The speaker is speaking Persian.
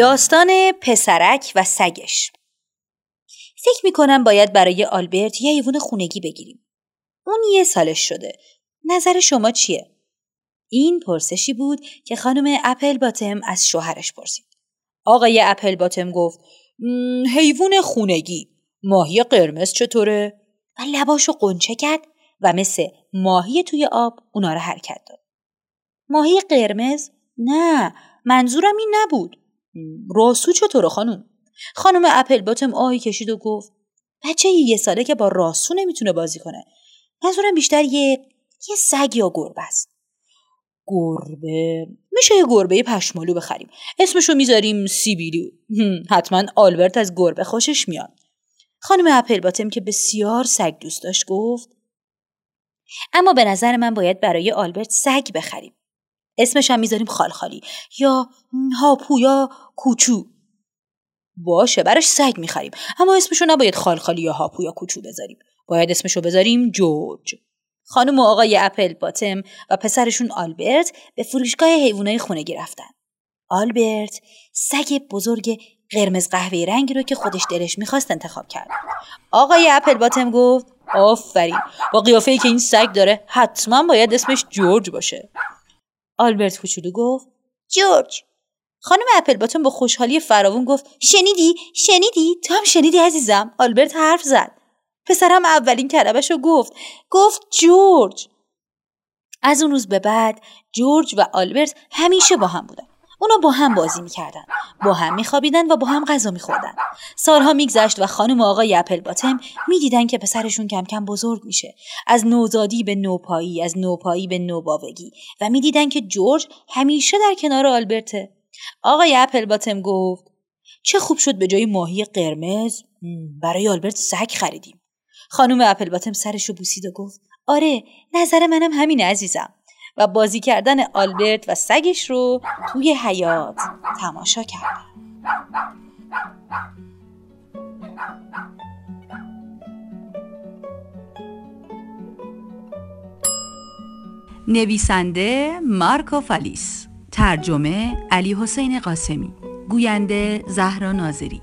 داستان پسرک و سگش فکر می‌کنم باید برای آلبرت یه حیوان خونگی بگیریم. اون یه سالش شده. نظر شما چیه؟ این پرسشی بود که خانم اپل باتم از شوهرش پرسید. آقای اپل باتم گفت حیوان خونگی ماهی قرمز چطوره؟ و لباشو قنچه کرد و مثل ماهی توی آب اونا رو حرکت داد. ماهی قرمز؟ نه منظورم این نبود. راسو چطوره خانم؟ خانم اپل باتم آهی کشید و گفت بچه یه ساله که با راسو نمی‌تونه بازی کنه. منظورم بیشتر یه یه سگ یا گربه است. گربه میشه یه گربه پشمالو بخریم اسمشو می‌ذاریم سیبیلیو حتما آلبرت از گربه خوشش میاد خانم اپل باتم که بسیار سگ دوست داشت گفت اما به نظر من باید برای آلبرت سگ بخریم اسمش هم می‌ذاریم خالخالی. یا هاپو یا کوچو. باشه براش سگ می‌خریم. اما اسمشو نباید خالخالی یا هاپو یا کوچو بذاریم. باید اسمشو بذاریم جورج خانم و آقای اپل باتم و پسرشون آلبرت به فروشگاه حیوانای خونگی رفتن. آلبرت سگ بزرگ قرمز قهوه رنگی رو که خودش دلش می‌خواست انتخاب کرد. آقای اپل باتم گفت آفرین. با قیافه ای که این سگ داره حتما باید اسمش جورج باشه. آلبرت کوچولو گفت جورج خانم اپل باتون با خوشحالی فراوون گفت شنیدی؟ شنیدی؟ تو هم شنیدی عزیزم؟ آلبرت حرف زد. پسرم اولین کلمش رو گفت. گفت جورج. از اون روز به بعد جورج و آلبرت همیشه با هم بودن. اونا با هم بازی می‌کردن. با هم میخوابیدن و با هم غذا میخوردن. سالها میگذشت و خانم و آقای اپل باتم می‌دیدن که پسرشون کم کم بزرگ میشه. از نوزادی به نوپایی از نوپایی به نوباوگی. و می‌دیدن که جورج همیشه در کنار آلبرته آقای اپل باتم گفت چه خوب شد به جای ماهی قرمز. برای آلبرت سگ خریدیم. خانم اپل باتم سرش بوسید و گفت آره نظر منم همین عزیزم. و بازی کردن آلبرت و سگش رو توی حیات تماشا کردن. نویسنده مارکو فالیس ترجمه علی حسین قاسمی گوینده زهرا ناظری.